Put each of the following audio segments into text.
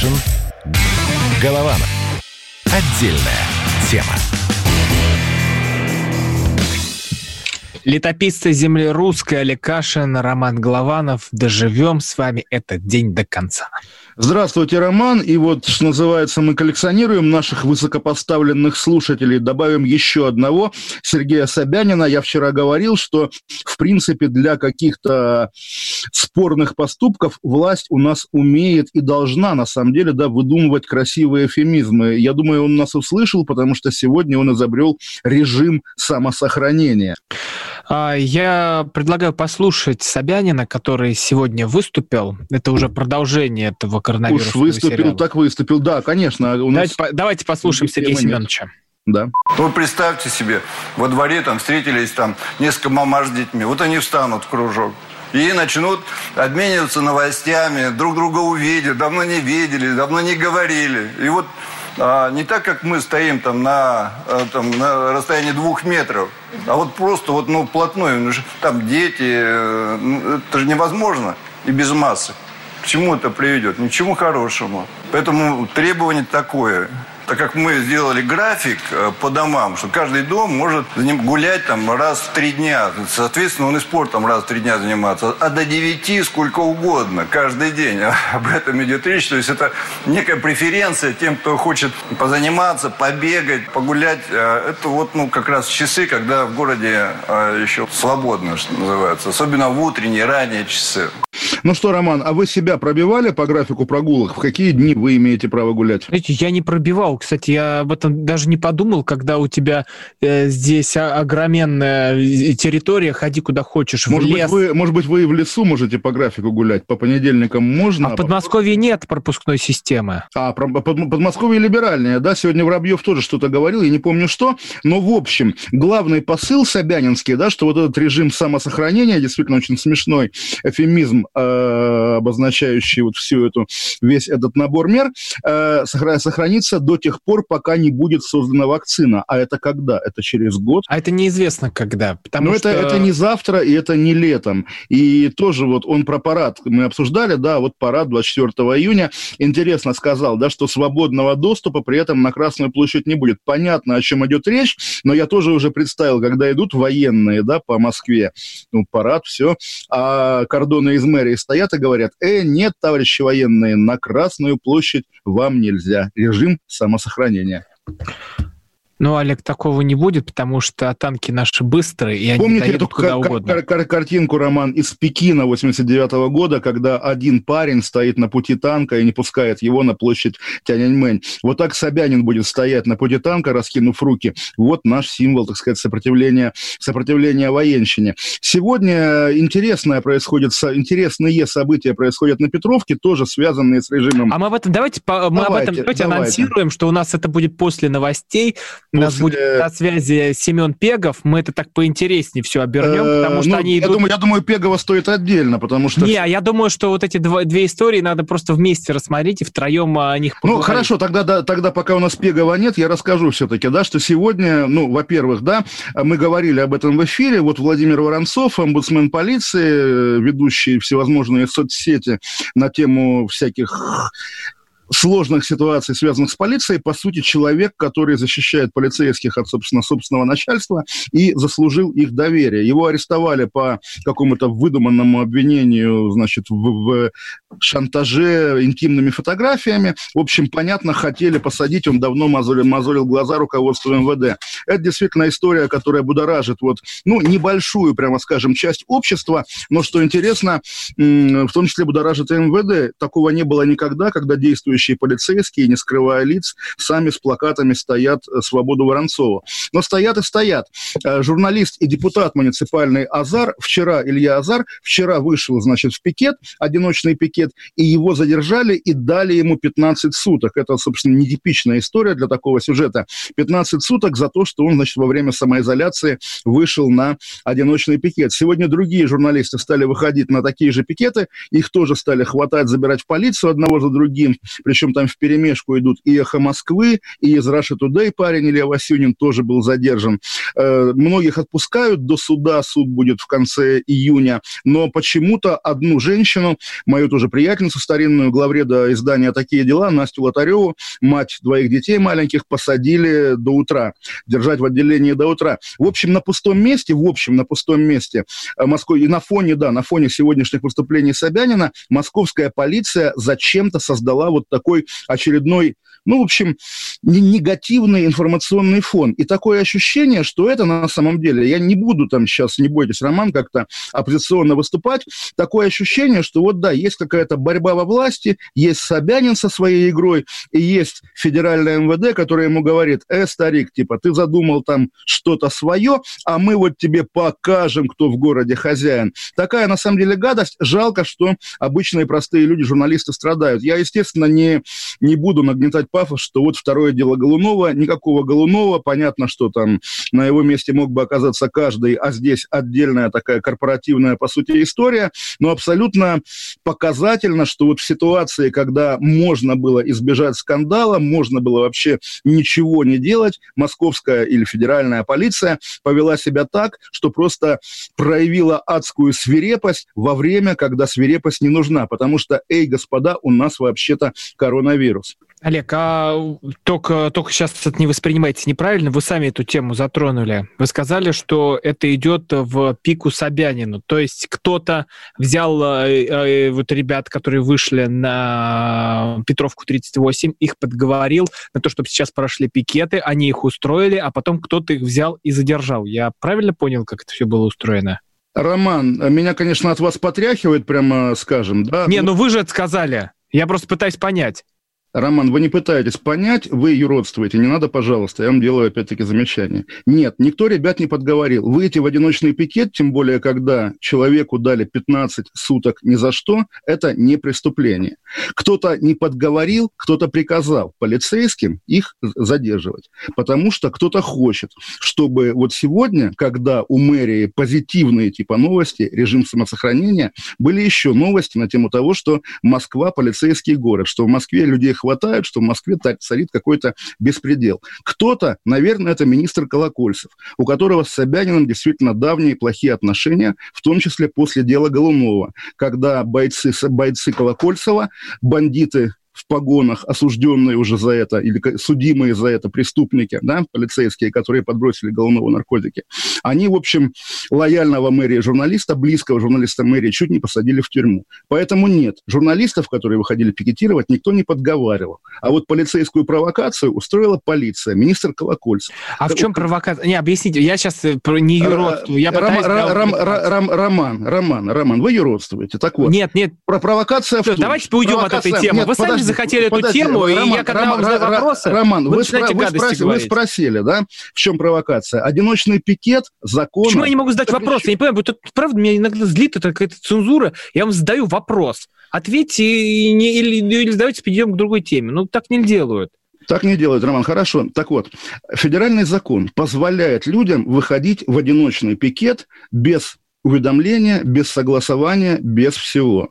Кашин. Голованов. Отдельная тема. Летописцы земли русской Олег Кашин, Роман Голованов. Доживем с вами этот день до конца. Здравствуйте, Роман. И вот, что называется, мы коллекционируем наших высокопоставленных слушателей. Добавим еще одного, Сергея Собянина. Я вчера говорил, что, в принципе, для каких-то спорных поступков власть у нас умеет и должна, на самом деле, да, выдумывать красивые эфемизмы. Я думаю, он нас услышал, потому что сегодня он изобрел режим самосохранения. А, я предлагаю послушать Собянина, который сегодня выступил. Это уже продолжение этого коронавирусного Уж выступил, сериала. так выступил. Да, конечно. У Давайте, нас... по- давайте послушаем Сергея нет. Семеновича. Да. Вы представьте себе, во дворе там встретились там несколько мамаш с детьми. Вот они встанут в кружок. И начнут обмениваться новостями, друг друга увидят, давно не видели, давно не говорили. И вот не так, как мы стоим там на, а, там, на расстоянии двух метров, а вот просто вот, ну, вплотную. Ну, Там дети, э, ну, это же невозможно и без массы. К чему это приведет? Ни к чему хорошему. Поэтому требование такое. Так как мы сделали график э, по домам, что каждый дом может за ним гулять там раз в три дня. Соответственно, он и спортом раз в три дня заниматься. А до девяти сколько угодно, каждый день. Об этом идет речь. То есть это некая преференция тем, кто хочет позаниматься, побегать, погулять. Э, Это вот ну, как раз часы, когда в городе э, еще свободно, что называется. Особенно в утренние, ранние часы. Ну что, Роман, а вы себя пробивали по графику прогулок? В какие дни вы имеете право гулять? Знаете, я не пробивал, кстати, я об этом даже не подумал, когда у тебя э, здесь огроменная э, территория, ходи куда хочешь, в Может быть, лес. вы, может быть, вы и в лесу можете по графику гулять? По понедельникам можно? А в Подмосковье нет пропускной системы. А, про- под- Подмосковье либеральное, да, сегодня Воробьев тоже что-то говорил, я не помню что, но в общем, главный посыл Собянинский, да, что вот этот режим самосохранения, действительно очень смешной эфемизм, э, обозначающий вот всю эту, весь этот набор мер, э, сохра- сохранится до тех пор, пока не будет создана вакцина. А это когда? Это через год? А это неизвестно когда. Потому Но что... это, это не завтра и это не летом. И тоже вот он про парад мы обсуждали, да, вот парад 24 июня. Интересно сказал, да, что свободного доступа при этом на Красную площадь не будет. Понятно, о чем идет речь, но я тоже уже представил, когда идут военные, да, по Москве, ну, парад, все, а кордоны из мэрии стоят и говорят, э, нет, товарищи военные, на Красную площадь вам нельзя. Режим самосохранения. Ну, Олег, такого не будет, потому что танки наши быстрые, и они Помните эту доедут куда угодно. кар- кар- картинку, Роман, из Пекина 89 года, когда один парень стоит на пути танка и не пускает его на площадь Тяньаньмэнь. Вот так Собянин будет стоять на пути танка, раскинув руки. Вот наш символ, так сказать, сопротивления, сопротивления военщине. Сегодня интересное происходит, интересные события происходят на Петровке, тоже связанные с режимом А мы об этом давайте, по- мы об Давайте, этом давайте давайте. анонсируем, что у нас это будет после новостей. У нас будет на связи Семен Пегов. Мы это так поинтереснее все обернем, Э, потому что ну, они идут. я думаю, Пегова стоит отдельно, потому что... Не, я думаю, что вот эти две истории надо просто вместе рассмотреть и втроем о них Ну, хорошо, тогда, да, тогда пока у нас Пегова нет, я расскажу все-таки, да, что сегодня, ну, во-первых, да, мы говорили об этом в эфире, вот Владимир Воронцов, омбудсмен полиции, э, ведущий всевозможные соцсети на тему всяких сложных ситуаций, связанных с полицией, по сути, человек, который защищает полицейских от, собственно, собственного начальства и заслужил их доверие. Его арестовали по какому-то выдуманному обвинению, значит, в, в шантаже интимными фотографиями. В общем, понятно, хотели посадить, он давно мозолил, мозолил глаза руководству МВД. Это действительно история, которая будоражит вот, ну, небольшую, прямо скажем, часть общества, но, что интересно, в том числе будоражит МВД. Такого не было никогда, когда действующие полицейские, не скрывая лиц, сами с плакатами стоят э, «Свободу Воронцова». Но стоят и стоят. Э, Журналист и депутат муниципальный Азар, вчера, Илья Азар, вчера вышел, значит, в пикет, одиночный пикет, и его задержали и дали ему 15 суток. Это, собственно, нетипичная история для такого сюжета. 15 суток за то, что он, значит, во время самоизоляции вышел на одиночный пикет. Сегодня другие журналисты стали выходить на такие же пикеты, их тоже стали хватать, забирать в полицию одного за другим. Причем там в перемешку идут и «Эхо Москвы», и из «Russia Today» парень Илья Васюнин тоже был задержан. Э, многих отпускают до суда, суд будет в конце июня, но почему-то одну женщину, мою тоже приятельницу старинную, главреда издания «Такие дела», Настю Лотареву, мать двоих детей маленьких, посадили до утра, держать в отделении до утра. В общем, на пустом месте, в общем, на пустом месте э, Москвы, и на фоне, да, на фоне сегодняшних выступлений Собянина, московская полиция зачем-то создала вот такой очередной ну, в общем, негативный информационный фон. И такое ощущение, что это на самом деле, я не буду там сейчас, не бойтесь, Роман, как-то оппозиционно выступать, такое ощущение, что вот да, есть какая-то борьба во власти, есть Собянин со своей игрой, и есть федеральное МВД, которое ему говорит, э, старик, типа, ты задумал там что-то свое, а мы вот тебе покажем, кто в городе хозяин. Такая, на самом деле, гадость. Жалко, что обычные простые люди, журналисты страдают. Я, естественно, не, не буду нагнетать пафос, что вот второе дело Голунова, никакого Голунова, понятно, что там на его месте мог бы оказаться каждый, а здесь отдельная такая корпоративная, по сути, история, но абсолютно показательно, что вот в ситуации, когда можно было избежать скандала, можно было вообще ничего не делать, московская или федеральная полиция повела себя так, что просто проявила адскую свирепость во время, когда свирепость не нужна, потому что, эй, господа, у нас вообще-то коронавирус. Олег, а только, только сейчас это не воспринимайте неправильно, вы сами эту тему затронули. Вы сказали, что это идет в пику Собянину, то есть кто-то взял э, э, вот ребят, которые вышли на Петровку 38, их подговорил на то, чтобы сейчас прошли пикеты, они их устроили, а потом кто-то их взял и задержал. Я правильно понял, как это все было устроено? Роман, меня, конечно, от вас потряхивает, прямо скажем, да? Не, ну вы же это сказали. Я просто пытаюсь понять. Роман, вы не пытаетесь понять, вы юродствуете, не надо, пожалуйста, я вам делаю опять-таки замечание. Нет, никто ребят не подговорил. Выйти в одиночный пикет, тем более, когда человеку дали 15 суток ни за что, это не преступление. Кто-то не подговорил, кто-то приказал полицейским их задерживать, потому что кто-то хочет, чтобы вот сегодня, когда у мэрии позитивные типа новости, режим самосохранения, были еще новости на тему того, что Москва полицейский город, что в Москве людей хватает, что в Москве царит какой-то беспредел. Кто-то, наверное, это министр Колокольцев, у которого с Собяниным действительно давние плохие отношения, в том числе после дела Голунова, когда бойцы, бойцы Колокольцева, бандиты в погонах, осужденные уже за это, или судимые за это преступники, да, полицейские, которые подбросили головного наркотики, они, в общем, лояльного мэрии журналиста, близкого журналиста мэрии чуть не посадили в тюрьму. Поэтому нет, журналистов, которые выходили пикетировать, никто не подговаривал. А вот полицейскую провокацию устроила полиция, министр Колокольцев. А в чем провокация? Не, объясните, я сейчас э, про не юродствую, я пытаюсь... Роман, Роман, Роман, вы юродствуете, так вот. Нет, нет. Про провокация... Что, давайте уйдем от этой темы. Нет, вы сами подожди, захотели эту тему, Роман, и я когда Роман, задаю вопросы, Роман, вы, спро- вы, спросили, вы спросили, да, в чем провокация? Одиночный пикет закон. Почему я не могу задать вопрос? Я не понимаю, это, правда, меня иногда злит это какая-то цензура. Я вам задаю вопрос. Ответьте не, или, или давайте перейдем к другой теме. Ну, так не делают. Так не делают, Роман. Хорошо. Так вот, федеральный закон позволяет людям выходить в одиночный пикет без уведомления, без согласования, без всего.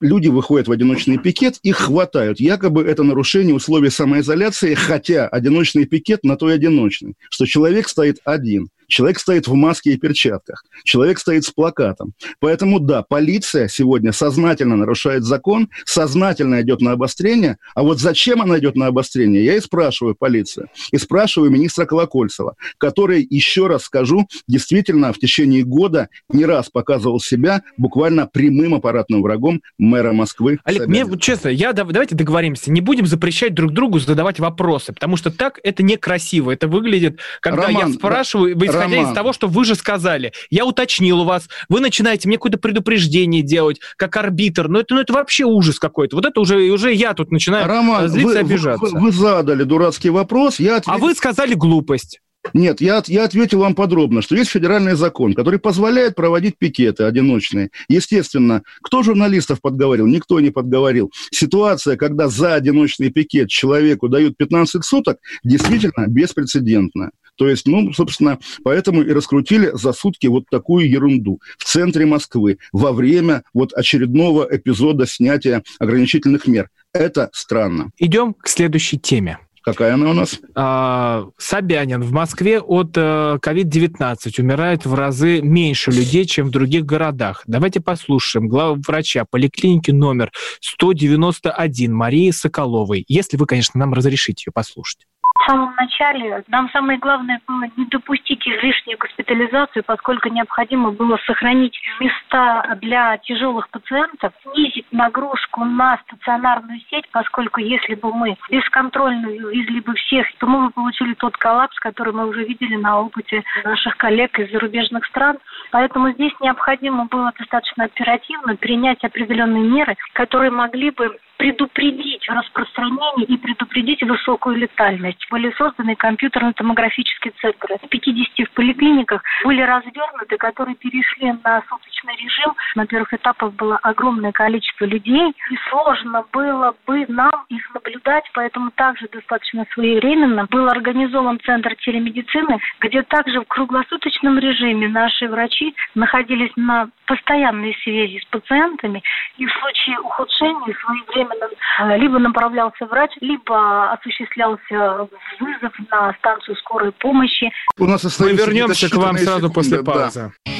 Люди выходят в одиночный пикет, их хватают. Якобы это нарушение условий самоизоляции, хотя одиночный пикет на то и одиночный, что человек стоит один. Человек стоит в маске и перчатках. Человек стоит с плакатом. Поэтому, да, полиция сегодня сознательно нарушает закон, сознательно идет на обострение. А вот зачем она идет на обострение, я и спрашиваю полицию. И спрашиваю министра Колокольцева, который, еще раз скажу, действительно в течение года не раз показывал себя буквально прямым аппаратным врагом мэра Москвы. Олег, Собянина. мне, честно, я, давайте договоримся, не будем запрещать друг другу задавать вопросы, потому что так это некрасиво. Это выглядит, когда Роман, я спрашиваю, вы исходя Роман. из того, что вы же сказали. Я уточнил у вас, вы начинаете мне какое-то предупреждение делать, как арбитр. Ну это, ну, это вообще ужас какой-то. Вот это уже, уже я тут начинаю Роман, злиться вы, и обижаться. Вы, вы задали дурацкий вопрос, я ответ... А вы сказали глупость. Нет, я, я ответил вам подробно, что есть федеральный закон, который позволяет проводить пикеты одиночные. Естественно, кто журналистов подговорил? Никто не подговорил. Ситуация, когда за одиночный пикет человеку дают 15 суток, действительно беспрецедентная. То есть, ну, собственно, поэтому и раскрутили за сутки вот такую ерунду в центре Москвы во время вот очередного эпизода снятия ограничительных мер. Это странно. Идем к следующей теме. Какая она у нас? А, Собянин. В Москве от COVID-19 э, умирает в разы меньше людей, чем в других городах. Давайте послушаем главврача поликлиники номер 191 Марии Соколовой, если вы, конечно, нам разрешите ее послушать. Самом начале нам самое главное было не допустить излишнюю госпитализацию, поскольку необходимо было сохранить места для тяжелых пациентов, снизить нагрузку на стационарную сеть, поскольку если бы мы бесконтрольно везли бы всех, то мы бы получили тот коллапс, который мы уже видели на опыте наших коллег из зарубежных стран. Поэтому здесь необходимо было достаточно оперативно принять определенные меры, которые могли бы предупредить распространение и предупредить высокую летальность. Были созданы компьютерно-томографические центры. 50 в поликлиниках были развернуты, которые перешли на суточный режим. На первых этапах было огромное количество людей, и сложно было бы нам их наблюдать, поэтому также достаточно своевременно был организован центр телемедицины, где также в круглосуточном режиме наши врачи находились на постоянной связи с пациентами, и в случае ухудшения своевременно своевременно э, либо направлялся врач, либо осуществлялся вызов на станцию скорой помощи. У нас Мы вернемся к вам сразу секунды, после паузы. Да.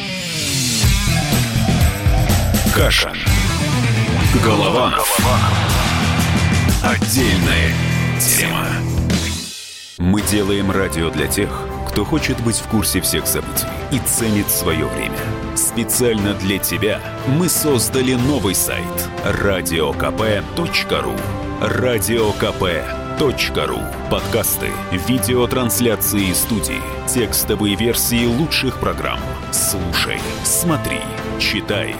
Каша. Голова. Голова. Отдельная тема. Мы делаем радио для тех, кто хочет быть в курсе всех событий и ценит свое время. Специально для тебя мы создали новый сайт радиокп.ру радиокп.ру Подкасты, видеотрансляции студии, текстовые версии лучших программ. Слушай, смотри, читай.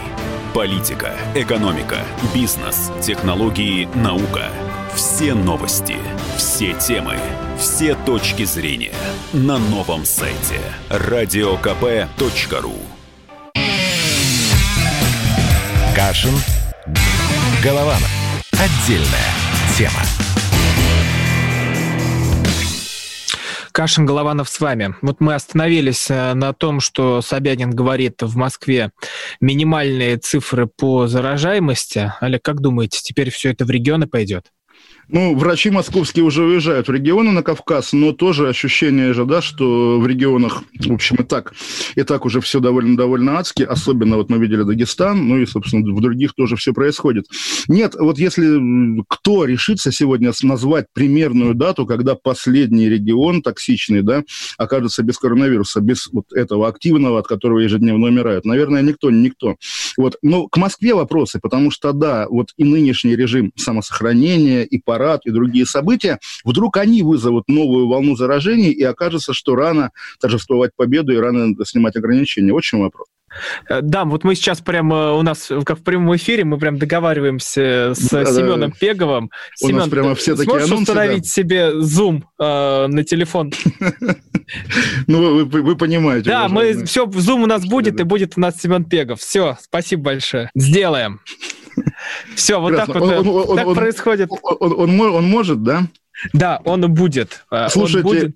Политика, экономика, бизнес, технологии, наука – все новости, все темы, все точки зрения на новом сайте радиокп.ру Кашин. Голованов. Отдельная тема. Кашин Голованов с вами. Вот мы остановились э, на том, что Собянин говорит в Москве минимальные цифры по заражаемости. Олег, как думаете, теперь все это в регионы пойдет? Ну, врачи московские уже уезжают в регионы на Кавказ, но тоже ощущение же, да, что в регионах, в общем, и так, и так уже все довольно-довольно адски, особенно вот мы видели Дагестан, ну и, собственно, в других тоже все происходит. Нет, вот если кто решится сегодня назвать примерную дату, когда последний регион токсичный, да, окажется без коронавируса, без вот этого активного, от которого ежедневно умирают, наверное, никто, никто. Вот, но к Москве вопросы, потому что, да, вот и нынешний режим самосохранения, и по парад и другие события, вдруг они вызовут новую волну заражений, и окажется, что рано торжествовать победу и рано снимать ограничения. Вот в чем вопрос. Э, да, вот мы сейчас прямо у нас как в прямом эфире мы прям договариваемся с да, Семеном да. Пеговым. У Семен, нас прямо все такие сможешь анонсы, установить да? себе Zoom э, на телефон? Ну, вы, вы понимаете. Да, мы все, Zoom у нас будет, и будет у нас Семен Пегов. Все, спасибо большое. Сделаем. Все, вот так вот происходит. Он может, да? Да, он будет. Э, Слушайте,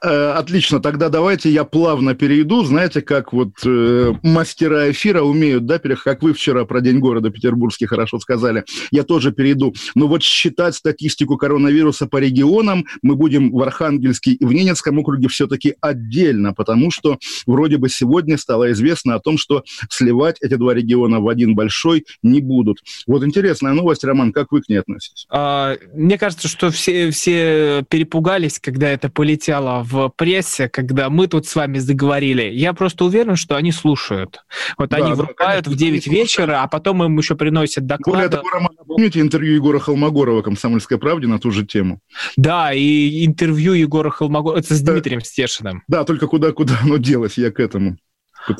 отлично, тогда давайте я плавно перейду. Знаете, как вот э, мастера эфира умеют, да, как вы вчера про День города петербургский хорошо сказали, я тоже перейду. Но вот считать статистику коронавируса по регионам мы будем в Архангельске и в Ненецком округе все-таки отдельно, потому что вроде бы сегодня стало известно о том, что сливать эти два региона в один большой не будут. Вот интересная новость, Роман, как вы к ней относитесь? А, мне кажется, что все, все перепугались, когда это полетело в прессе, когда мы тут с вами заговорили, я просто уверен, что они слушают. Вот да, они да, врубают в 9 вечера, а потом им еще приносят доклады. Более того, Роман, помните интервью Егора Холмогорова «Комсомольской правде» на ту же тему? Да, и интервью Егора Холмогорова, это с Дмитрием Стешиным. Да, только куда-куда оно делось, я к этому.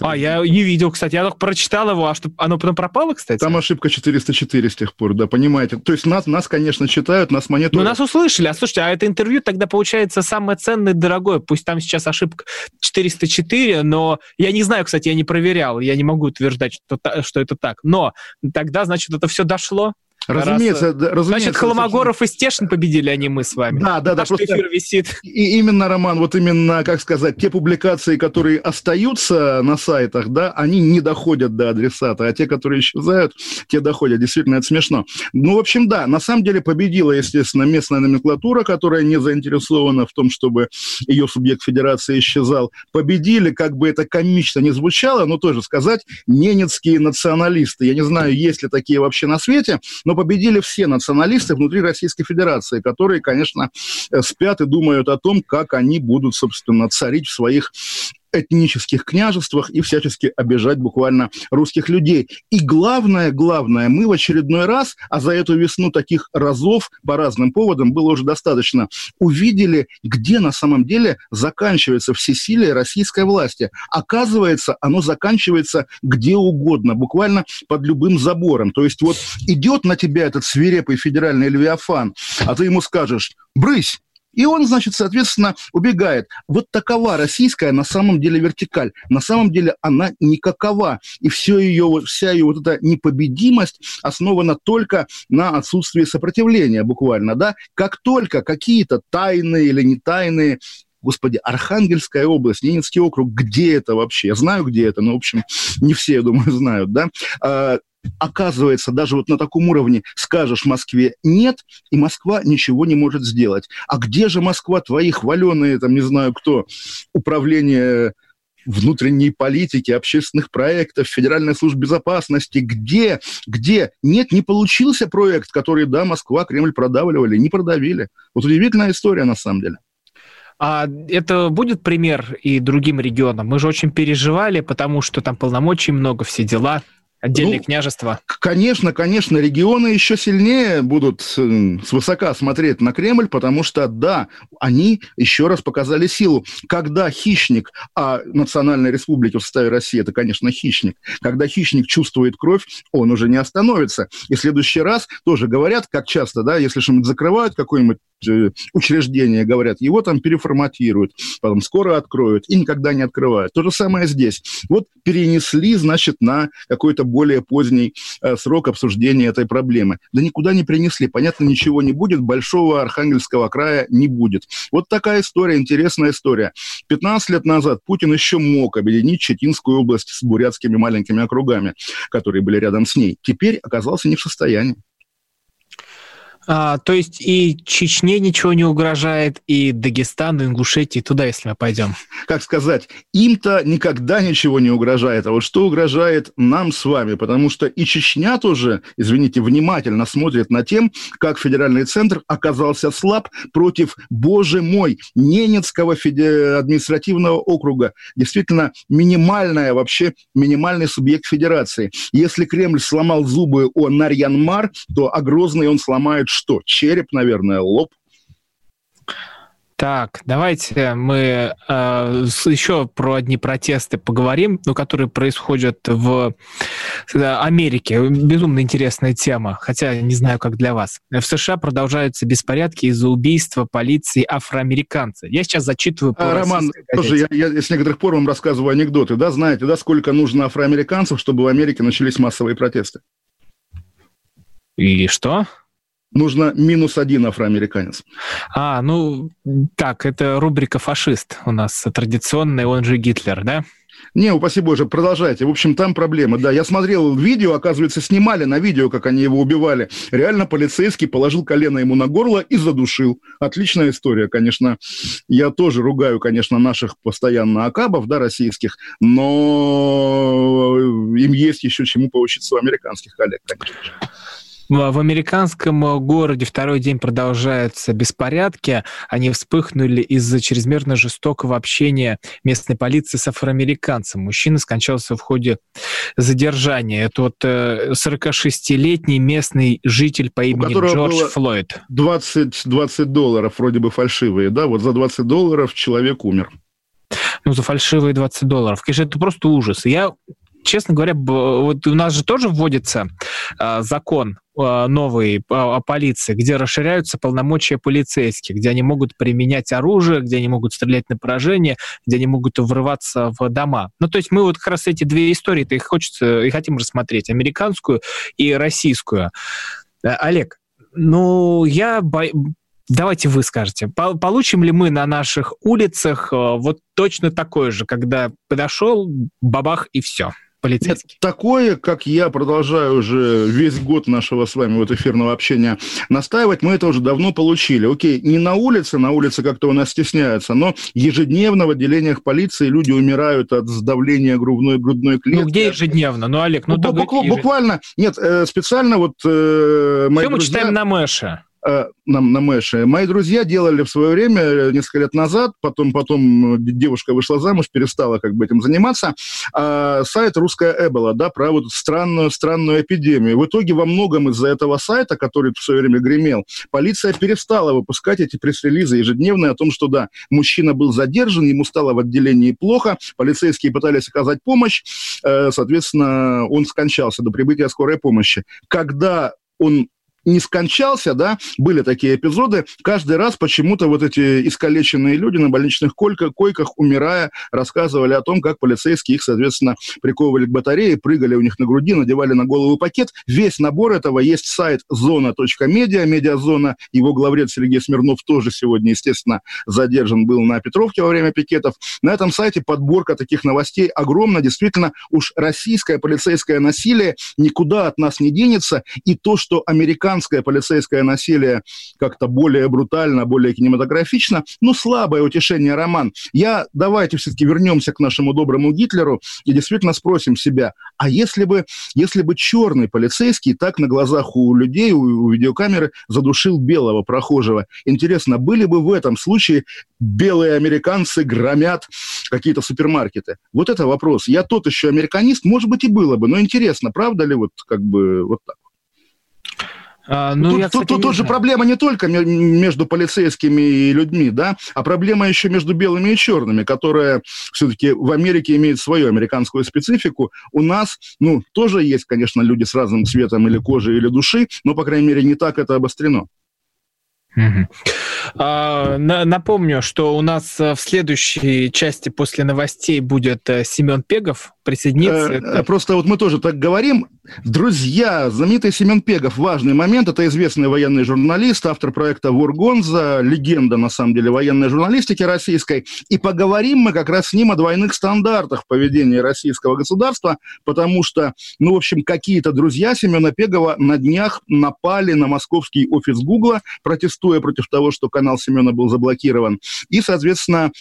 А, я не видел, кстати. Я только прочитал его, а что оно потом пропало, кстати? Там ошибка 404 с тех пор, да, понимаете. То есть нас, нас конечно, читают, нас монету... Ну, нас услышали. А слушайте, а это интервью тогда получается самое ценное и дорогое. Пусть там сейчас ошибка 404, но я не знаю, кстати, я не проверял. Я не могу утверждать, что, что это так. Но тогда, значит, это все дошло. Разумеется, Раз, да, разумеется. Значит, Холмогоров и Стешин победили, а не мы с вами. Да, да, да. Просто эфир висит. И именно, Роман, вот именно, как сказать, те публикации, которые остаются на сайтах, да, они не доходят до адресата, а те, которые исчезают, те доходят. Действительно, это смешно. Ну, в общем, да, на самом деле победила, естественно, местная номенклатура, которая не заинтересована в том, чтобы ее субъект федерации исчезал. Победили, как бы это комично не звучало, но тоже сказать, ненецкие националисты. Я не знаю, есть ли такие вообще на свете, но но победили все националисты внутри Российской Федерации, которые, конечно, э, спят и думают о том, как они будут, собственно, царить в своих этнических княжествах и всячески обижать буквально русских людей. И главное, главное, мы в очередной раз, а за эту весну таких разов по разным поводам было уже достаточно, увидели, где на самом деле заканчивается всесилие российской власти. Оказывается, оно заканчивается где угодно, буквально под любым забором. То есть вот идет на тебя этот свирепый федеральный левиафан, а ты ему скажешь «брысь», и он, значит, соответственно, убегает. Вот такова российская на самом деле вертикаль. На самом деле она никакова. И все ее, вся ее вот эта непобедимость основана только на отсутствии сопротивления буквально. Да? Как только какие-то тайные или не тайные Господи, Архангельская область, Ненецкий округ, где это вообще? Я знаю, где это, но, в общем, не все, я думаю, знают, да? Оказывается, даже вот на таком уровне скажешь Москве «нет», и Москва ничего не может сделать. А где же Москва, твои хваленые, там, не знаю кто, управление внутренней политики, общественных проектов, Федеральной службы безопасности, где, где? Нет, не получился проект, который, да, Москва, Кремль продавливали, не продавили. Вот удивительная история на самом деле. А это будет пример и другим регионам? Мы же очень переживали, потому что там полномочий много, все дела. Отдельные ну, княжества. Конечно, конечно, регионы еще сильнее будут э, свысока смотреть на Кремль, потому что, да, они еще раз показали силу. Когда хищник, а национальная республика в составе России это, конечно, хищник, когда хищник чувствует кровь, он уже не остановится. И в следующий раз тоже говорят, как часто, да, если что-нибудь закрывают, какое-нибудь учреждение, говорят, его там переформатируют, потом скоро откроют и никогда не открывают. То же самое здесь. Вот перенесли, значит, на какой-то более поздний э, срок обсуждения этой проблемы. Да никуда не принесли. Понятно, ничего не будет, большого Архангельского края не будет. Вот такая история, интересная история. 15 лет назад Путин еще мог объединить Читинскую область с бурятскими маленькими округами, которые были рядом с ней. Теперь оказался не в состоянии. А, то есть и Чечне ничего не угрожает, и Дагестану, и Ингушетии, туда, если мы пойдем. Как сказать, им-то никогда ничего не угрожает. А вот что угрожает нам с вами? Потому что и Чечня тоже, извините, внимательно смотрит на тем, как федеральный центр оказался слаб против, боже мой, Ненецкого административного округа. Действительно, минимальная вообще, минимальный субъект федерации. Если Кремль сломал зубы о Нарьянмар, то о он сломает что? Череп, наверное, лоб. Так, давайте мы э, еще про одни протесты поговорим, ну, которые происходят в э, Америке. Безумно интересная тема, хотя не знаю, как для вас. В США продолжаются беспорядки из-за убийства полиции афроамериканца. Я сейчас зачитываю по а, Роман, тоже я, я с некоторых пор вам рассказываю анекдоты. Да, знаете, да, сколько нужно афроамериканцев, чтобы в Америке начались массовые протесты? И что? Нужно минус один афроамериканец. А, ну, так, это рубрика «Фашист» у нас традиционная, он же Гитлер, да? Не, упаси боже, продолжайте. В общем, там проблема. Да, я смотрел видео, оказывается, снимали на видео, как они его убивали. Реально полицейский положил колено ему на горло и задушил. Отличная история, конечно. Я тоже ругаю, конечно, наших постоянно акабов, да, российских, но им есть еще чему поучиться у американских коллег, конечно же. В американском э, городе второй день продолжаются беспорядки. Они вспыхнули из-за чрезмерно жестокого общения местной полиции с афроамериканцем. Мужчина скончался в ходе задержания. Это вот 46-летний э, местный житель по имени Джордж Флойд. 20, 20 долларов вроде бы фальшивые, да? Вот за 20 долларов человек умер. Ну, за фальшивые 20 долларов. Конечно, это просто ужас. Я честно говоря, вот у нас же тоже вводится э, закон э, новый о, о полиции, где расширяются полномочия полицейских, где они могут применять оружие, где они могут стрелять на поражение, где они могут врываться в дома. Ну, то есть мы вот как раз эти две истории-то их хочется и хотим рассмотреть, американскую и российскую. Э, Олег, ну, я бо... Давайте вы скажете, получим ли мы на наших улицах вот точно такое же, когда подошел, бабах и все? Полицейский? Такое, как я продолжаю уже весь год нашего с вами вот эфирного общения настаивать, мы это уже давно получили. Окей, не на улице, на улице как-то у нас стесняются, но ежедневно в отделениях полиции люди умирают от сдавления грудной, грудной клетки. Ну, где ежедневно? Ну, Олег, ну, буквально, буквально, нет, э, специально вот э, Все мы друзья... читаем на Мэше. Э, на, на Мэше. Мои друзья делали в свое время, э, несколько лет назад, потом, потом девушка вышла замуж, перестала как бы этим заниматься, а, сайт «Русская Эбола», да, про вот странную, странную эпидемию. В итоге во многом из-за этого сайта, который в свое время гремел, полиция перестала выпускать эти пресс-релизы ежедневные о том, что, да, мужчина был задержан, ему стало в отделении плохо, полицейские пытались оказать помощь, э, соответственно, он скончался до прибытия скорой помощи. Когда он не скончался, да, были такие эпизоды, каждый раз почему-то вот эти искалеченные люди на больничных койках, койках, умирая, рассказывали о том, как полицейские их, соответственно, приковывали к батарее, прыгали у них на груди, надевали на голову пакет. Весь набор этого есть сайт зона.медиа, медиазона, его главред Сергей Смирнов тоже сегодня, естественно, задержан был на Петровке во время пикетов. На этом сайте подборка таких новостей огромна, действительно, уж российское полицейское насилие никуда от нас не денется, и то, что американцы американское полицейское насилие как-то более брутально, более кинематографично, но слабое утешение роман. Я, давайте все-таки вернемся к нашему доброму Гитлеру и действительно спросим себя, а если бы, если бы черный полицейский так на глазах у людей, у, у видеокамеры задушил белого прохожего, интересно, были бы в этом случае белые американцы громят какие-то супермаркеты? Вот это вопрос. Я тот еще американист, может быть, и было бы, но интересно, правда ли вот как бы вот так? А, ну, тут, я, кстати, тут, тут же проблема не только между полицейскими и людьми, да, а проблема еще между белыми и черными, которая все-таки в Америке имеет свою американскую специфику. У нас, ну, тоже есть, конечно, люди с разным цветом или кожи, или души, но, по крайней мере, не так это обострено. Угу. А, напомню, что у нас э, в следующей части после новостей будет э, Семен Пегов присоединиться. Э, просто вот мы тоже так говорим. Друзья, знаменитый Семен Пегов, важный момент. Это известный военный журналист, автор проекта «Воргонза», легенда, на самом деле, военной журналистики российской. И поговорим мы как раз с ним о двойных стандартах поведения российского государства, потому что, ну, в общем, какие-то друзья Семена Пегова на днях напали на московский офис Гугла, протестуя против того, что канал Семена был заблокирован. И, соответственно,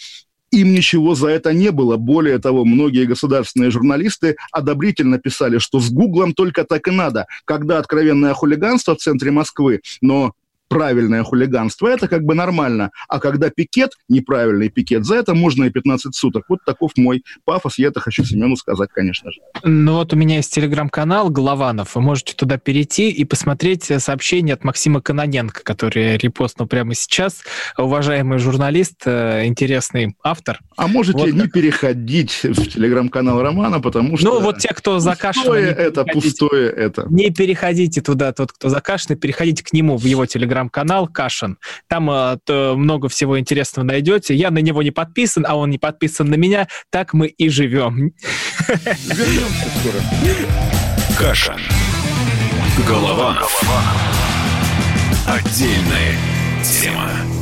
им ничего за это не было. Более того, многие государственные журналисты одобрительно писали, что с Гуглом только так и надо. Когда откровенное хулиганство в центре Москвы, но правильное хулиганство, это как бы нормально. А когда пикет, неправильный пикет, за это можно и 15 суток. Вот таков мой пафос, я это хочу Семену сказать, конечно же. Ну вот у меня есть телеграм-канал Голованов, вы можете туда перейти и посмотреть сообщение от Максима Каноненко, который репостнул прямо сейчас. Уважаемый журналист, э, интересный автор. А можете вот не переходить в телеграм-канал Романа, потому что... Ну вот те, кто закашен... Пустое это, пустое это. Не переходите туда, тот, кто закашен, переходите к нему в его телеграм телеграм-канал Кашин. Там э, много всего интересного найдете. Я на него не подписан, а он не подписан на меня. Так мы и живем. Кашин. Голова. Отдельная тема.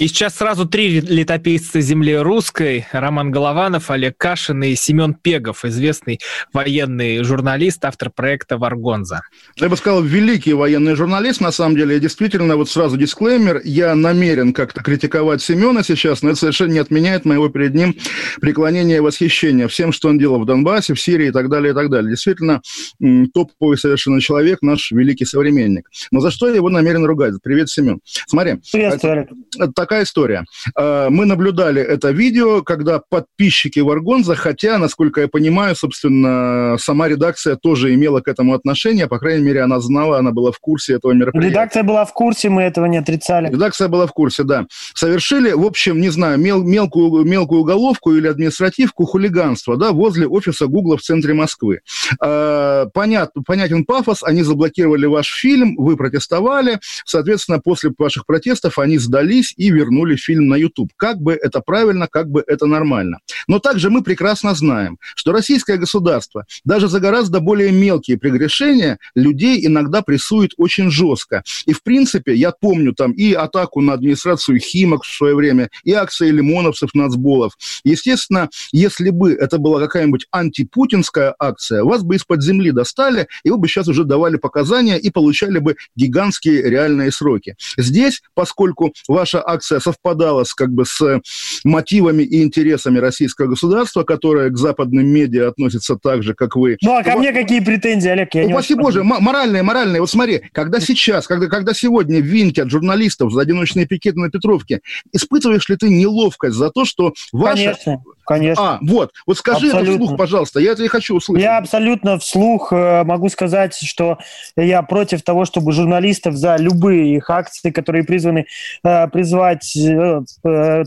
И сейчас сразу три летописца земли русской. Роман Голованов, Олег Кашин и Семен Пегов, известный военный журналист, автор проекта «Варгонза». Я бы сказал, великий военный журналист, на самом деле. действительно, вот сразу дисклеймер, я намерен как-то критиковать Семена сейчас, но это совершенно не отменяет моего перед ним преклонения и восхищения всем, что он делал в Донбассе, в Сирии и так далее, и так далее. Действительно, топовый совершенно человек, наш великий современник. Но за что я его намерен ругать? Привет, Семен. Смотри. Привет, это, это такая история. А, мы наблюдали это видео, когда подписчики Варгонза, хотя, насколько я понимаю, собственно, сама редакция тоже имела к этому отношение, по крайней мере, она знала, она была в курсе этого мероприятия. Редакция была в курсе, мы этого не отрицали. Редакция была в курсе, да. Совершили, в общем, не знаю, мел, мелкую, мелкую уголовку или административку хулиганства, да, возле офиса Гугла в центре Москвы. А, понят, понятен пафос, они заблокировали ваш фильм, вы протестовали, соответственно, после ваших протестов они сдались и вернули фильм на YouTube. Как бы это правильно, как бы это нормально. Но также мы прекрасно знаем, что российское государство даже за гораздо более мелкие прегрешения людей иногда прессует очень жестко. И, в принципе, я помню там и атаку на администрацию Химок в свое время, и акции лимоновцев, нацболов. Естественно, если бы это была какая-нибудь антипутинская акция, вас бы из-под земли достали, и вы бы сейчас уже давали показания и получали бы гигантские реальные сроки. Здесь, поскольку ваша акция совпадала с, как бы, с мотивами и интересами российского государства, которое к западным медиа относится так же, как вы. Ну, а ко мне какие претензии, Олег? Я Упаси Боже, моральные, моральные. Вот смотри, когда сейчас, когда, когда сегодня винтят журналистов за одиночные пикеты на Петровке, испытываешь ли ты неловкость за то, что ваша... Конечно, конечно. А, вот. Вот скажи абсолютно. это вслух, пожалуйста. Я это и хочу услышать. Я абсолютно вслух э, могу сказать, что я против того, чтобы журналистов за любые их акции, которые призваны э, призвать э, э,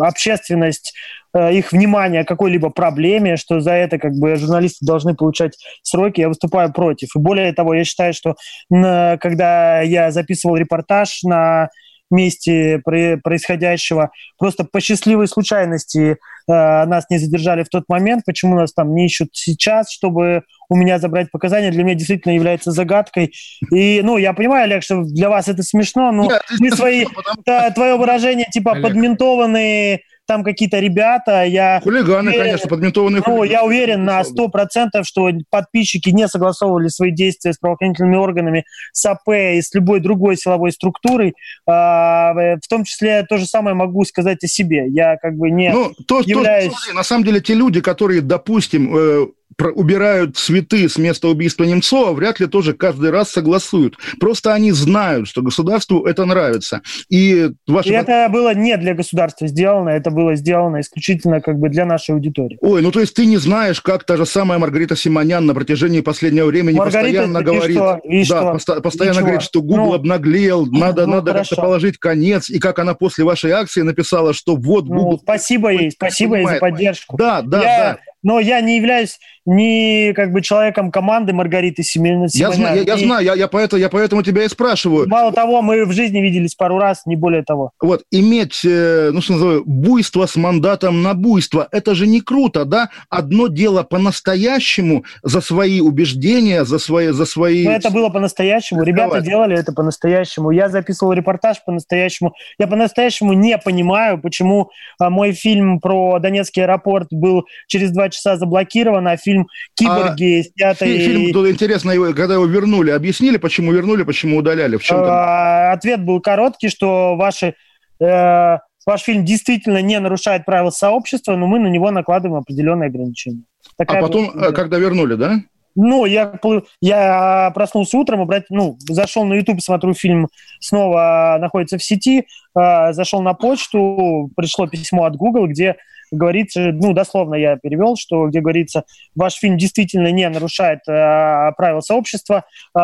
общественность, их внимание к какой-либо проблеме, что за это как бы журналисты должны получать сроки, я выступаю против. И более того, я считаю, что когда я записывал репортаж на месте происходящего. Просто по счастливой случайности нас не задержали в тот момент. Почему нас там не ищут сейчас, чтобы у меня забрать показания, для меня действительно является загадкой. И, ну, я понимаю, Олег, что для вас это смешно, но Нет, мы свои... Потому... Твое выражение, типа, Олег. подментованные там какие-то ребята. Я хулиганы, уверен, конечно, подментованные ну, Я уверен на сто процентов, что подписчики не согласовывали свои действия с правоохранительными органами, с АП и с любой другой силовой структурой. А, в том числе то же самое могу сказать о себе. Я как бы не ну, то, являюсь... То, на самом деле те люди, которые, допустим, э, убирают цветы с места убийства Немцова, вряд ли тоже каждый раз согласуют. Просто они знают, что государству это нравится. И, ваши... и это было не для государства сделано, это было сделано исключительно как бы для нашей аудитории. Ой, ну то есть ты не знаешь, как та же самая Маргарита Симонян на протяжении последнего времени Маргарита, постоянно говорит, что? И да, что? постоянно и говорит, что Google ну, обнаглел, надо, ну, надо как-то положить конец, и как она после вашей акции написала, что вот ну, Google... Ну, спасибо ей, спасибо ей за поддержку. Да, да, я, да но я не являюсь ни как бы человеком команды Маргариты Семеновны. Я знаю, я, я знаю, я, я, поэтому, я поэтому тебя и спрашиваю. Мало того, мы в жизни виделись пару раз, не более того. Вот, иметь, э, ну что называю, буйство с мандатом на буйство, это же не круто, да? Одно дело по-настоящему за свои убеждения, за свои... За свои... Но это было по-настоящему, ребята делали это по-настоящему. Я записывал репортаж по-настоящему. Я по-настоящему не понимаю, почему а, мой фильм про Донецкий аэропорт был через два часа заблокирован, а фильм «Киборги» а снятый... Фильм, тут интересно, когда его вернули, объяснили, почему вернули, почему удаляли? В чем а, Ответ был короткий, что ваши... Э, ваш фильм действительно не нарушает правила сообщества, но мы на него накладываем определенные ограничения. Такая а потом, была... Э, когда вернули, да? Ну, я, я проснулся утром, обрат... ну, зашел на YouTube, смотрю фильм, снова находится в сети, э, зашел на почту, пришло письмо от Google, где говорится, ну, дословно я перевел, что где говорится, ваш фильм действительно не нарушает э, правила сообщества, э,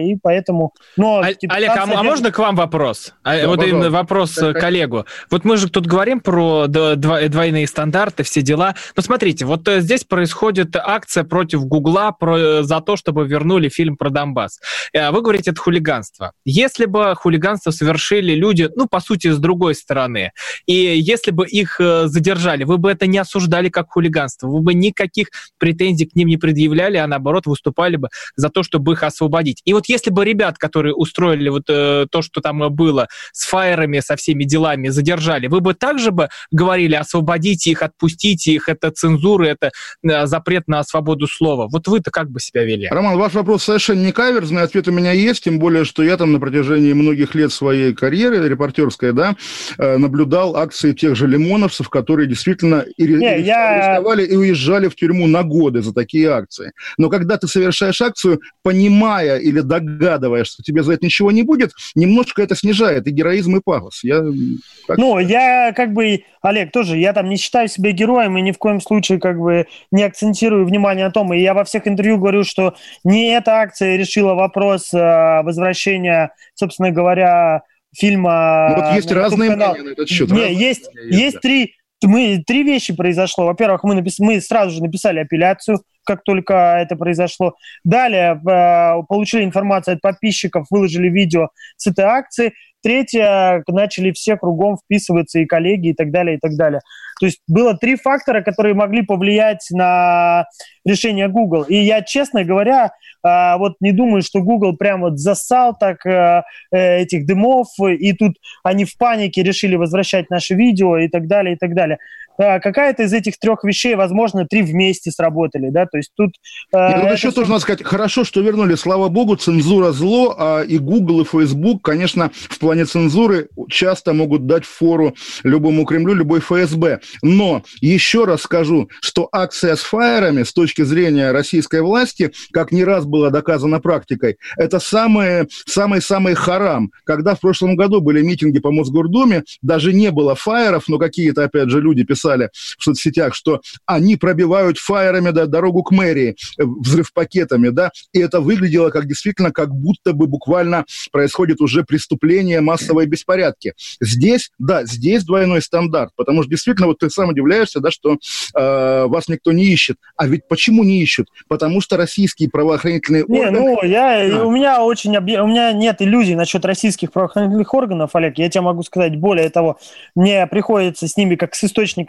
и поэтому... Но, а, типа, Олег, а, а можно к вам вопрос? А, да, вот пожалуйста. именно вопрос да, коллегу. Вот мы же тут говорим про двойные стандарты, все дела. Но смотрите, вот э, здесь происходит акция против Гугла про, э, за то, чтобы вернули фильм про Донбасс. Э, вы говорите, это хулиганство. Если бы хулиганство совершили люди, ну, по сути, с другой стороны, и если бы их задержали задержали, вы бы это не осуждали как хулиганство, вы бы никаких претензий к ним не предъявляли, а наоборот выступали бы за то, чтобы их освободить. И вот если бы ребят, которые устроили вот э, то, что там было с фаерами, со всеми делами, задержали, вы бы также бы говорили, освободите их, отпустите их, это цензура, это э, запрет на свободу слова. Вот вы-то как бы себя вели? Роман, ваш вопрос совершенно не каверзный, ответ у меня есть, тем более, что я там на протяжении многих лет своей карьеры репортерской, да, э, наблюдал акции тех же лимоновцев, которые действительно и, не, и я... арестовали и уезжали в тюрьму на годы за такие акции. Но когда ты совершаешь акцию, понимая или догадываясь, что тебе за это ничего не будет, немножко это снижает и героизм, и пафос. Я, так... Ну, я как бы, Олег, тоже, я там не считаю себя героем и ни в коем случае как бы не акцентирую внимание на том, и я во всех интервью говорю, что не эта акция решила вопрос э, возвращения, собственно говоря, фильма... Ну, вот есть разные канал. мнения на этот счет. Не, есть, есть, есть да. три, мы, три вещи произошло. Во-первых, мы, напис... мы сразу же написали апелляцию, как только это произошло. Далее э, получили информацию от подписчиков, выложили видео с этой акции. Третье, начали все кругом вписываться, и коллеги, и так далее, и так далее. То есть было три фактора, которые могли повлиять на решение Google. И я, честно говоря, а, вот не думаю, что Google прям вот засал так э, э, этих дымов, и тут они в панике решили возвращать наше видео и так далее, и так далее. А, какая-то из этих трех вещей, возможно, три вместе сработали, да, то есть тут... Э, и тут еще тоже надо сказать, хорошо, что вернули, слава богу, цензура зло, а и Google, и Facebook, конечно, в плане цензуры часто могут дать фору любому Кремлю, любой ФСБ. Но еще раз скажу, что акция с фаерами с точки зрения российской власти, как не раз было доказано практикой, это самый-самый харам. Когда в прошлом году были митинги по Мосгордуме, даже не было фаеров, но какие-то, опять же, люди писали в соцсетях, что они пробивают фаерами да, дорогу к мэрии, э, взрыв пакетами, да, и это выглядело как действительно, как будто бы буквально происходит уже преступление, массовые беспорядки. Здесь, да, здесь двойной стандарт, потому что действительно вот ты сам удивляешься, да, что э, вас никто не ищет. А ведь почему не ищут? Потому что российские правоохранительные не, органы... ну, я, а. у меня очень... У меня нет иллюзий насчет российских правоохранительных органов, Олег. Я тебе могу сказать, более того, мне приходится с ними как с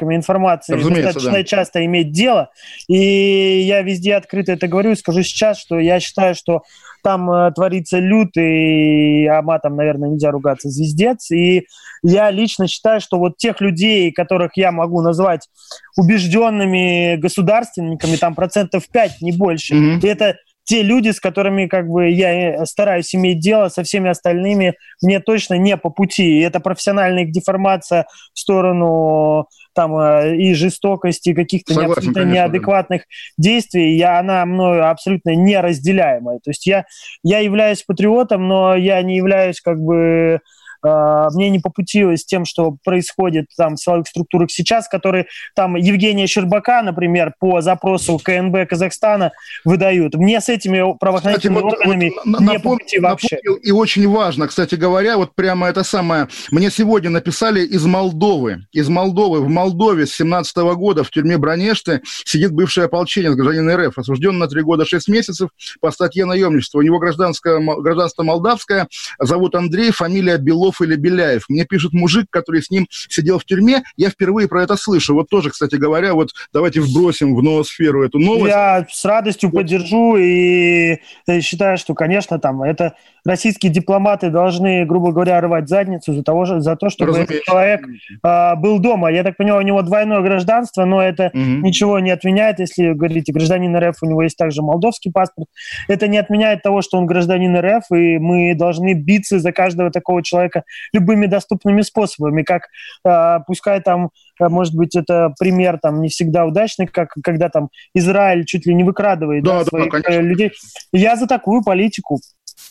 источниками информации Разумеется, достаточно да. часто иметь дело. И я везде открыто это говорю и скажу сейчас, что я считаю, что там э, творится лютый, а матом, наверное, нельзя ругаться, звездец. И я лично считаю, что вот тех людей, которых я могу назвать убежденными государственниками, там процентов 5, не больше, mm-hmm. это те люди, с которыми как бы я стараюсь иметь дело, со всеми остальными мне точно не по пути. И это профессиональная деформация в сторону там э, и жестокости, каких-то Согласен, абсолютно конечно, неадекватных да. действий, я, она мною абсолютно неразделяемая. То есть я, я являюсь патриотом, но я не являюсь как бы мне не по пути с тем, что происходит там в силовых структурах сейчас, которые там Евгения Щербака, например, по запросу КНБ Казахстана выдают. Мне с этими правоохранительными кстати, органами вот, не напом- по пути вообще. И очень важно, кстати говоря, вот прямо это самое, мне сегодня написали из Молдовы, из Молдовы, в Молдове с 17 года в тюрьме Бронешты сидит бывший ополченец, гражданин РФ, осужден на 3 года 6 месяцев по статье наемничества. У него гражданское, гражданство молдавское, зовут Андрей, фамилия Белов Белов или Беляев. Мне пишет мужик, который с ним сидел в тюрьме. Я впервые про это слышу. Вот тоже, кстати говоря, вот давайте вбросим в ноосферу эту новость. Я с радостью вот. поддержу и считаю, что, конечно, там это российские дипломаты должны, грубо говоря, рвать задницу за, того, за то, чтобы Разумеется. этот человек а, был дома. Я так понимаю, у него двойное гражданство, но это угу. ничего не отменяет, если говорите, гражданин РФ, у него есть также молдовский паспорт. Это не отменяет того, что он гражданин РФ, и мы должны биться за каждого такого человека любыми доступными способами, как а, пускай там а, может быть, это пример там не всегда удачный, как когда там Израиль чуть ли не выкрадывает да, да, своих да, людей. Я за такую политику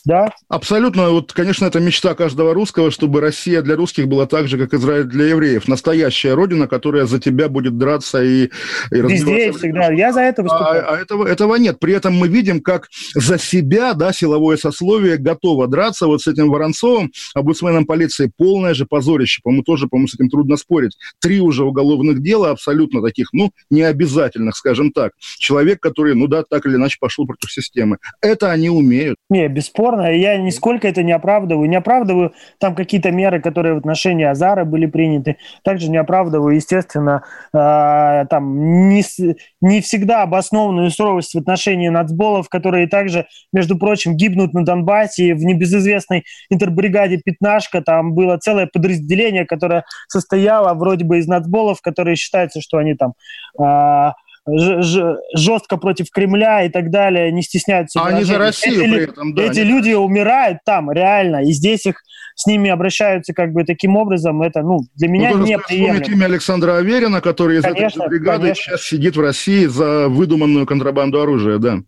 да? Абсолютно. Вот, конечно, это мечта каждого русского, чтобы Россия для русских была так же, как Израиль для евреев. Настоящая родина, которая за тебя будет драться и, и Везде всегда. Я за это выступаю. А, а этого, этого нет. При этом мы видим, как за себя, да, силовое сословие готово драться. Вот с этим Воронцовым, обусменом полиции, полное же позорище. По-моему, тоже, по-моему, с этим трудно спорить. Три уже уголовных дела, абсолютно таких, ну, необязательных, скажем так. Человек, который, ну да, так или иначе пошел против системы. Это они умеют. Не, бесспорно бесспорно, я нисколько это не оправдываю. Не оправдываю там какие-то меры, которые в отношении Азара были приняты. Также не оправдываю, естественно, э, там не, не всегда обоснованную суровость в отношении нацболов, которые также, между прочим, гибнут на Донбассе. В небезызвестной интербригаде «Пятнашка» там было целое подразделение, которое состояло вроде бы из нацболов, которые считаются, что они там э, жестко против Кремля и так далее, не стесняются. А они за Россию эти, при этом, да. Эти они... люди умирают там, реально, и здесь их с ними обращаются как бы таким образом, это, ну, для меня ну, неприемлемо. Имя Александра Аверина, который из конечно, этой бригады конечно. сейчас сидит в России за выдуманную контрабанду оружия, да.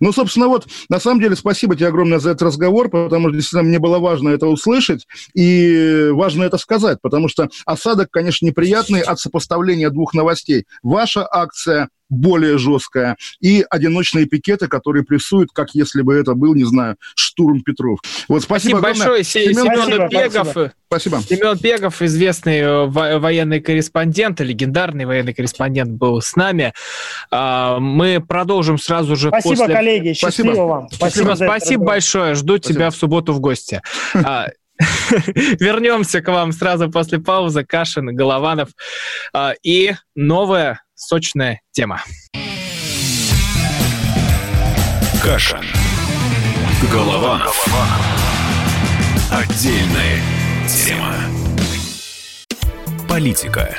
Ну, собственно, вот, на самом деле, спасибо тебе огромное за этот разговор, потому что действительно мне было важно это услышать, и важно это сказать, потому что осадок, конечно, неприятный от сопоставления двух новостей. Ваша акция более жесткая, и одиночные пикеты, которые прессуют, как если бы это был, не знаю, штурм Петров. Вот спасибо, спасибо большое, Семен спасибо, Пегов. Спасибо. спасибо. Семен Пегов, известный э, военный корреспондент, легендарный военный корреспондент был с нами. А, мы продолжим сразу же спасибо, после... коллеги, счастливо спасибо. вам. Спасибо, спасибо, спасибо большое, жду спасибо. тебя в субботу в гости. А, вернемся к вам сразу после паузы. Кашин, Голованов а, и новая сочная тема. Каша. Голова. Отдельная тема. Политика.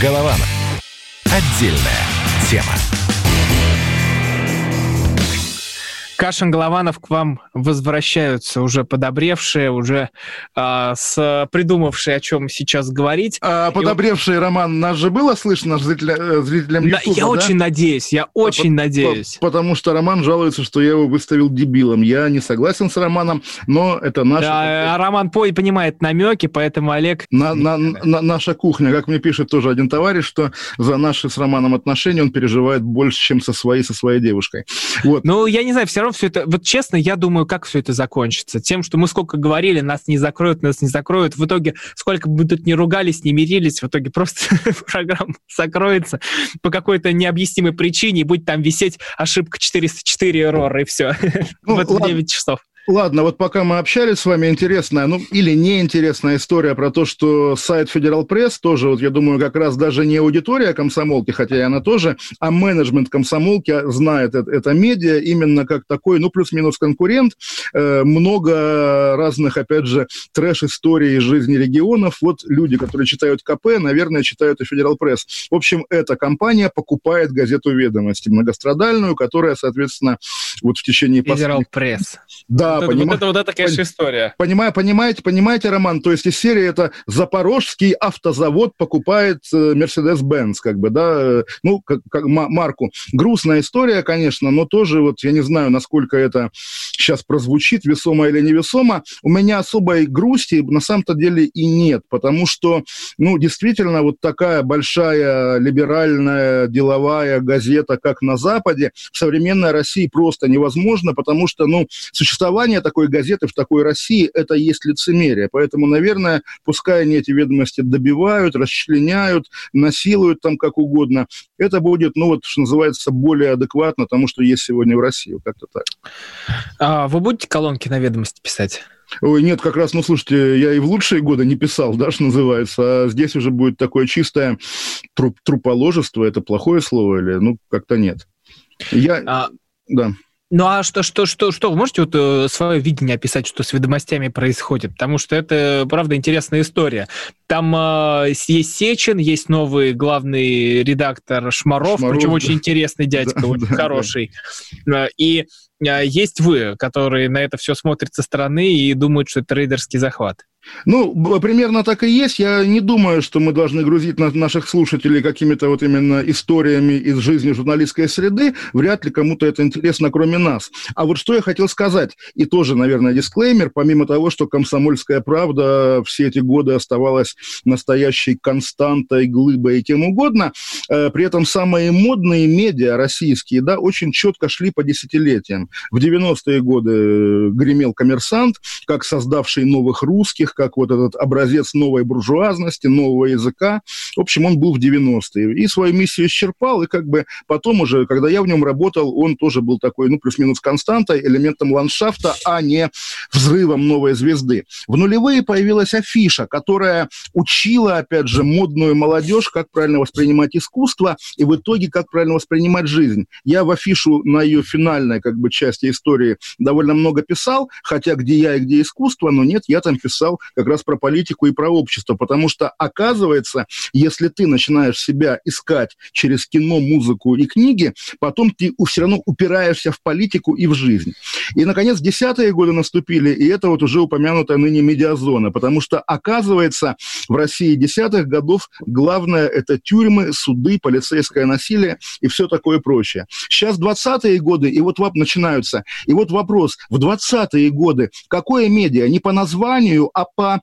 Голованов. Отдельная тема. Кашин Голованов к вам возвращаются уже подобревшие, уже э, с придумавшие, о чем сейчас говорить. А, подобревший, И... Роман, нас же было слышно зрителя, э, зрителям YouTube, да, Я да? очень надеюсь, я очень по, надеюсь. По, потому что Роман жалуется, что я его выставил дебилом. Я не согласен с Романом, но это наша... Да, а Роман Пой понимает намеки, поэтому Олег... На, на, на, наша кухня, как мне пишет тоже один товарищ, что за наши с Романом отношения он переживает больше, чем со своей, со своей девушкой. Вот. Ну, я не знаю, все равно все это... Вот честно, я думаю, как все это закончится. Тем, что мы сколько говорили, нас не закроют, нас не закроют. В итоге, сколько бы тут не ругались, не мирились, в итоге просто программа закроется по какой-то необъяснимой причине, и будет там висеть ошибка 404 error, и все. Ну, в 9 часов. Ладно, вот пока мы общались с вами, интересная, ну, или неинтересная история про то, что сайт Федерал Пресс тоже, вот я думаю, как раз даже не аудитория комсомолки, хотя и она тоже, а менеджмент комсомолки знает это, это медиа именно как такой, ну, плюс-минус конкурент. Э, много разных, опять же, трэш-историй из жизни регионов. Вот люди, которые читают КП, наверное, читают и Федерал Пресс. В общем, эта компания покупает газету «Ведомости» многострадальную, которая, соответственно, вот в течение... Федерал Пресс. Да, вот, поним... вот это вот это, конечно, история. Понимаю, понимаете, понимаете, Роман? То есть из серии это Запорожский автозавод покупает Mercedes-Benz, как бы, да, э, ну, как, как марку. Грустная история, конечно, но тоже вот я не знаю, насколько это сейчас прозвучит, весомо или невесомо. У меня особой грусти на самом-то деле и нет, потому что, ну, действительно, вот такая большая либеральная деловая газета, как на Западе, в современной России просто невозможно, потому что, ну, существование существование такой газеты в такой России – это есть лицемерие. Поэтому, наверное, пускай они эти ведомости добивают, расчленяют, насилуют там как угодно, это будет, ну вот, что называется, более адекватно тому, что есть сегодня в России. Как-то так. А вы будете колонки на ведомости писать? Ой, нет, как раз, ну, слушайте, я и в лучшие годы не писал, да, что называется, а здесь уже будет такое чистое труп, труположество, это плохое слово или, ну, как-то нет. Я... А... Да. Ну а что, что, что, что? Вы можете вот э, свое видение описать, что с ведомостями происходит? Потому что это, правда, интересная история. Там э, есть Сечин, есть новый главный редактор Шмаров, Шмаров причем да. очень интересный дядька, да, очень да, хороший. Да. И э, есть вы, которые на это все смотрят со стороны и думают, что это рейдерский захват. Ну, примерно так и есть. Я не думаю, что мы должны грузить наших слушателей какими-то вот именно историями из жизни журналистской среды. Вряд ли кому-то это интересно, кроме нас. А вот что я хотел сказать, и тоже, наверное, дисклеймер, помимо того, что «Комсомольская правда» все эти годы оставалась настоящей константой, глыбой и тем угодно, э, при этом самые модные медиа российские, да, очень четко шли по десятилетиям. В 90-е годы э, гремел «Коммерсант», как создавший новых русских, как вот этот образец новой буржуазности, нового языка. В общем, он был в 90-е. И свою миссию исчерпал, и как бы потом уже, когда я в нем работал, он тоже был такой, ну, плюс-минус константой, элементом ландшафта, а не взрывом новой звезды. В нулевые появилась афиша, которая учила, опять же, модную молодежь, как правильно воспринимать искусство, и в итоге, как правильно воспринимать жизнь. Я в афишу на ее финальной, как бы, части истории довольно много писал, хотя где я и где искусство, но нет, я там писал как раз про политику и про общество, потому что, оказывается, если ты начинаешь себя искать через кино, музыку и книги, потом ты все равно упираешься в политику и в жизнь. И, наконец, десятые годы наступили, и это вот уже упомянутая ныне медиазона, потому что, оказывается, в России десятых годов главное – это тюрьмы, суды, полицейское насилие и все такое прочее. Сейчас двадцатые годы, и вот начинаются. И вот вопрос, в двадцатые годы какое медиа? Не по названию, а по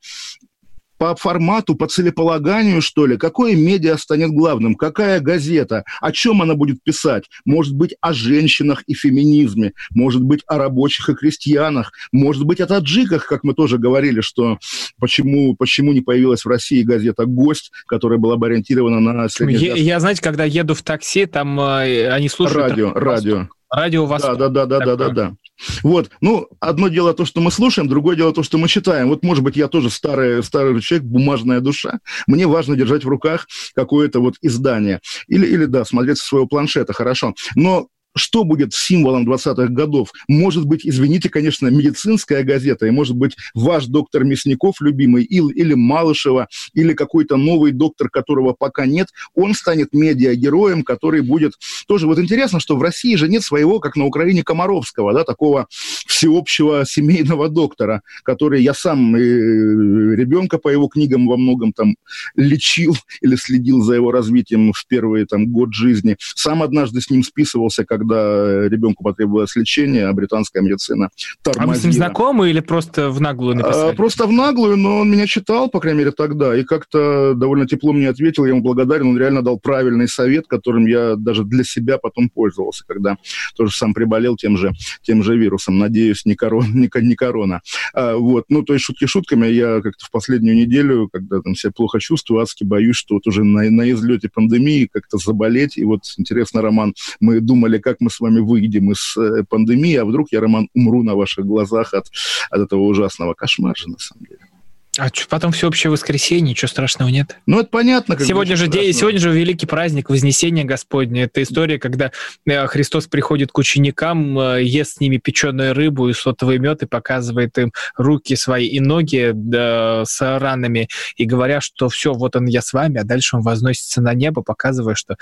по формату, по целеполаганию, что ли, какое медиа станет главным, какая газета, о чем она будет писать, может быть, о женщинах и феминизме, может быть, о рабочих и крестьянах, может быть, о таджиках, как мы тоже говорили, что почему, почему не появилась в России газета «Гость», которая была бы ориентирована на... Я, я, знаете, когда еду в такси, там э, они слушают... Радио, радио. Радио Восток. Да, да, да, да, да, да, да. Вот, ну, одно дело то, что мы слушаем, другое дело то, что мы читаем. Вот, может быть, я тоже старый, старый человек, бумажная душа. Мне важно держать в руках какое-то вот издание. Или, или да, смотреть со своего планшета, хорошо. Но что будет символом 20-х годов? Может быть, извините, конечно, медицинская газета, и может быть ваш доктор Мясников любимый, или, или Малышева, или какой-то новый доктор, которого пока нет, он станет медиагероем, который будет... Тоже вот интересно, что в России же нет своего, как на Украине, Комаровского, да, такого всеобщего семейного доктора, который я сам э, ребенка по его книгам во многом там лечил или следил за его развитием в первый там год жизни. Сам однажды с ним списывался, как когда ребенку потребовалось лечение, а британская медицина тормозила. А вы с ним знакомы или просто в наглую написали? А, просто в наглую, но он меня читал, по крайней мере, тогда, и как-то довольно тепло мне ответил, я ему благодарен, он реально дал правильный совет, которым я даже для себя потом пользовался, когда тоже сам приболел тем же, тем же вирусом. Надеюсь, не корона. Не, не корона. А, вот. Ну, то есть шутки шутками, я как-то в последнюю неделю, когда там себя плохо чувствую, адски боюсь, что вот уже на, на излете пандемии как-то заболеть. И вот интересно, Роман, мы думали, как как мы с вами выйдем из э, пандемии, а вдруг я, Роман, умру на ваших глазах от, от этого ужасного кошмара, на самом деле. А потом всеобщее воскресенье, ничего страшного нет? Ну, это понятно. Как сегодня, же день, сегодня же великий праздник Вознесения Господне. Это история, когда э, Христос приходит к ученикам, э, ест с ними печеную рыбу и сотовый мед и показывает им руки свои и ноги да, с ранами, и говоря, что все, вот он я с вами, а дальше он возносится на небо, показывая, что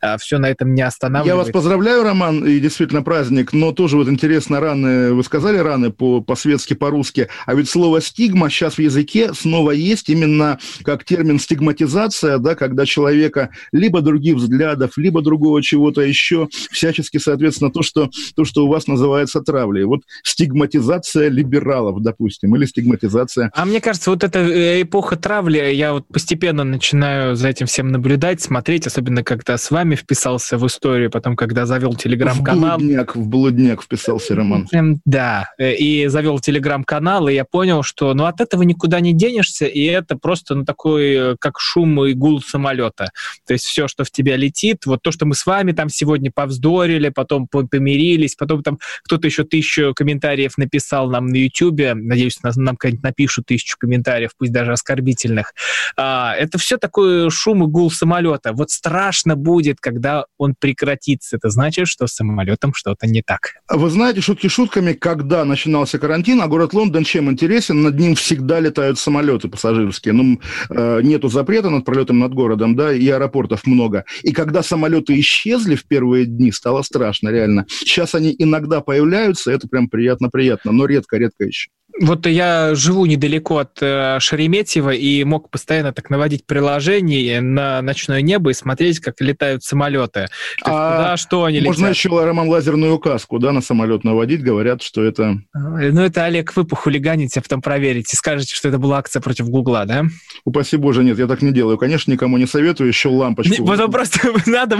а, все на этом не останавливается. Я вас поздравляю, Роман, и действительно праздник, но тоже вот интересно, раны, вы сказали раны по, по-светски, по-русски, а ведь слово «стигма» сейчас в языке языке снова есть именно как термин стигматизация, да, когда человека либо других взглядов, либо другого чего-то еще, всячески, соответственно, то, что, то, что у вас называется травлей. Вот стигматизация либералов, допустим, или стигматизация... А мне кажется, вот эта э, эпоха травли, я вот постепенно начинаю за этим всем наблюдать, смотреть, особенно когда с вами вписался в историю, потом, когда завел телеграм-канал. В блудняк, в блудняк вписался, Роман. Да, э, и завел телеграм-канал, и я понял, что ну от этого никуда не не денешься, и это просто ну, такой, э, как шум и гул самолета. То есть все, что в тебя летит, вот то, что мы с вами там сегодня повздорили, потом помирились, потом там кто-то еще тысячу комментариев написал нам на YouTube, надеюсь, нам, нам когда-нибудь напишут тысячу комментариев, пусть даже оскорбительных. А, это все такой шум и гул самолета. Вот страшно будет, когда он прекратится. Это значит, что с самолетом что-то не так. Вы знаете, шутки шутками, когда начинался карантин, а город Лондон чем интересен? Над ним всегда летают летают самолеты пассажирские. Ну, э, нету запрета над пролетом над городом, да, и аэропортов много. И когда самолеты исчезли в первые дни, стало страшно, реально. Сейчас они иногда появляются, это прям приятно-приятно, но редко-редко еще. Вот я живу недалеко от э, Шереметьево и мог постоянно так наводить приложение на ночное небо и смотреть, как летают самолеты. А куда, что они Можно летят. еще, Роман, лазерную указку да, на самолет наводить. Говорят, что это... Ну, это, Олег, вы похулиганите, а потом проверите. Скажете, что это была акция против Гугла, да? Упаси боже, нет, я так не делаю. Конечно, никому не советую. Еще лампочку. Не, Вот просто надо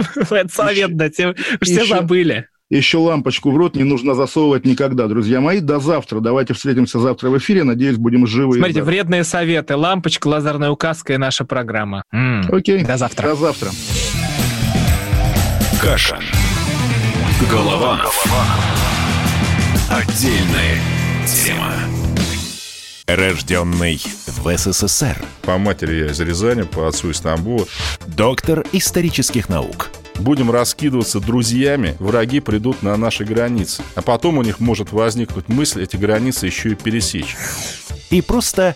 совет дать. Все еще- забыли. Еще лампочку в рот не нужно засовывать никогда, друзья мои. До завтра. Давайте встретимся завтра в эфире. Надеюсь, будем живы. Смотрите, вредные советы. Лампочка, лазерная указка и наша программа. М. Окей. До завтра. До завтра. Кашин. Голованов. Отдельная тема. Рожденный в СССР. По матери я из Рязани, по отцу из Тамбова. Доктор исторических наук. Будем раскидываться друзьями, враги придут на наши границы. А потом у них может возникнуть мысль эти границы еще и пересечь. И просто